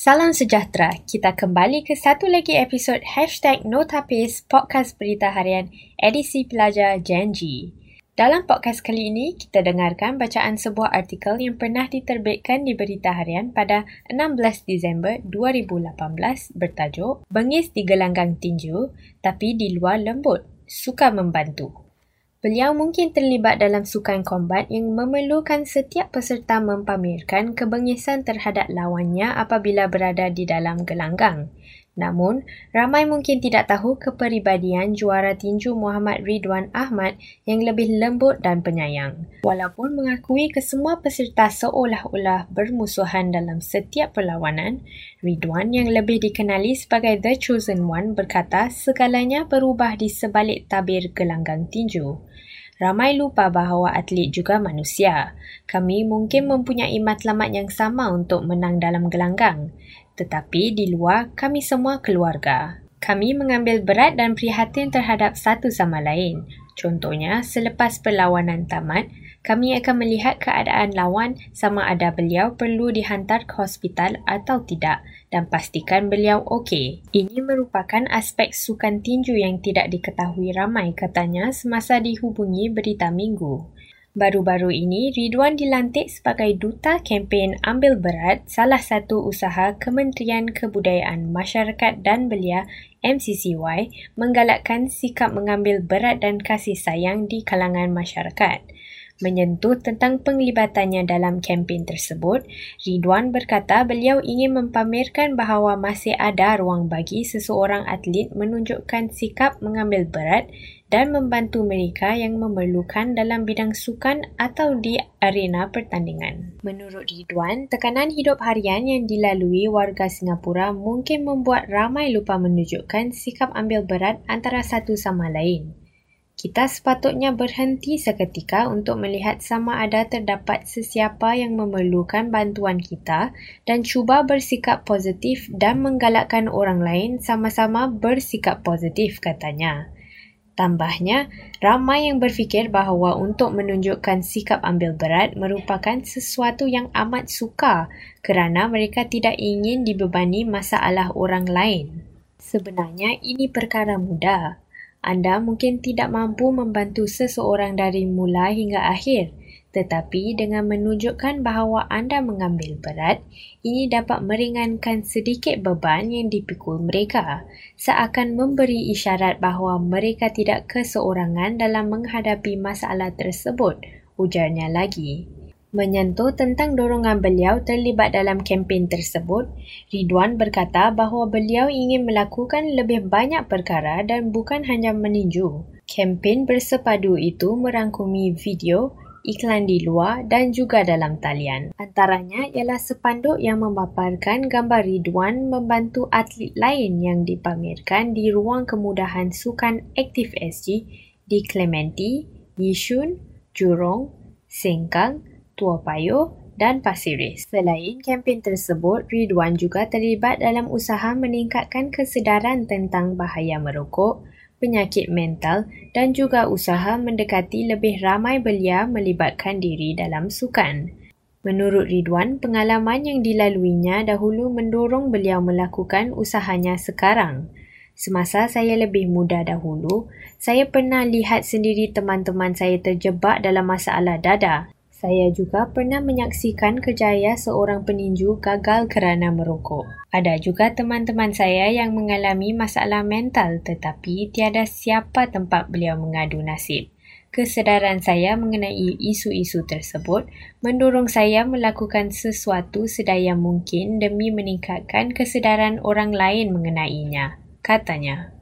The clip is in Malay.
Salam sejahtera. Kita kembali ke satu lagi episod Hashtag Notapis Podcast Berita Harian edisi pelajar Gen G. Dalam podcast kali ini, kita dengarkan bacaan sebuah artikel yang pernah diterbitkan di Berita Harian pada 16 Disember 2018 bertajuk Bengis di Gelanggang Tinju tapi di luar lembut, suka membantu. Beliau mungkin terlibat dalam sukan kombat yang memerlukan setiap peserta mempamerkan kebengisan terhadap lawannya apabila berada di dalam gelanggang. Namun, ramai mungkin tidak tahu kepribadian juara tinju Muhammad Ridwan Ahmad yang lebih lembut dan penyayang. Walaupun mengakui kesemua peserta seolah-olah bermusuhan dalam setiap perlawanan, Ridwan yang lebih dikenali sebagai The Chosen One berkata segalanya berubah di sebalik tabir gelanggang tinju. Ramai lupa bahawa atlet juga manusia. Kami mungkin mempunyai matlamat yang sama untuk menang dalam gelanggang. Tetapi di luar, kami semua keluarga. Kami mengambil berat dan prihatin terhadap satu sama lain. Contohnya, selepas perlawanan tamat, kami akan melihat keadaan lawan sama ada beliau perlu dihantar ke hospital atau tidak dan pastikan beliau okey. Ini merupakan aspek sukan tinju yang tidak diketahui ramai katanya semasa dihubungi berita minggu. Baru-baru ini, Ridwan dilantik sebagai Duta Kempen Ambil Berat salah satu usaha Kementerian Kebudayaan Masyarakat dan Belia MCCY menggalakkan sikap mengambil berat dan kasih sayang di kalangan masyarakat menyentuh tentang penglibatannya dalam kempen tersebut, Ridwan berkata beliau ingin mempamerkan bahawa masih ada ruang bagi seseorang atlet menunjukkan sikap mengambil berat dan membantu mereka yang memerlukan dalam bidang sukan atau di arena pertandingan. Menurut Ridwan, tekanan hidup harian yang dilalui warga Singapura mungkin membuat ramai lupa menunjukkan sikap ambil berat antara satu sama lain kita sepatutnya berhenti seketika untuk melihat sama ada terdapat sesiapa yang memerlukan bantuan kita dan cuba bersikap positif dan menggalakkan orang lain sama-sama bersikap positif katanya. Tambahnya, ramai yang berfikir bahawa untuk menunjukkan sikap ambil berat merupakan sesuatu yang amat suka kerana mereka tidak ingin dibebani masalah orang lain. Sebenarnya ini perkara mudah. Anda mungkin tidak mampu membantu seseorang dari mula hingga akhir, tetapi dengan menunjukkan bahawa anda mengambil berat, ini dapat meringankan sedikit beban yang dipikul mereka, seakan memberi isyarat bahawa mereka tidak keseorangan dalam menghadapi masalah tersebut, ujarnya lagi. Menyentuh tentang dorongan beliau terlibat dalam kempen tersebut, Ridwan berkata bahawa beliau ingin melakukan lebih banyak perkara dan bukan hanya meninju. Kempen bersepadu itu merangkumi video, iklan di luar dan juga dalam talian. Antaranya ialah sepanduk yang memaparkan gambar Ridwan membantu atlet lain yang dipamerkan di ruang kemudahan sukan Aktif SG di Clementi, Yishun, Jurong, Sengkang, Tua Payoh dan Pasir Ris. Selain kempen tersebut, Ridwan juga terlibat dalam usaha meningkatkan kesedaran tentang bahaya merokok, penyakit mental dan juga usaha mendekati lebih ramai belia melibatkan diri dalam sukan. Menurut Ridwan, pengalaman yang dilaluinya dahulu mendorong beliau melakukan usahanya sekarang. Semasa saya lebih muda dahulu, saya pernah lihat sendiri teman-teman saya terjebak dalam masalah dada. Saya juga pernah menyaksikan kejaya seorang peninju gagal kerana merokok. Ada juga teman-teman saya yang mengalami masalah mental tetapi tiada siapa tempat beliau mengadu nasib. Kesedaran saya mengenai isu-isu tersebut mendorong saya melakukan sesuatu sedaya mungkin demi meningkatkan kesedaran orang lain mengenainya, katanya.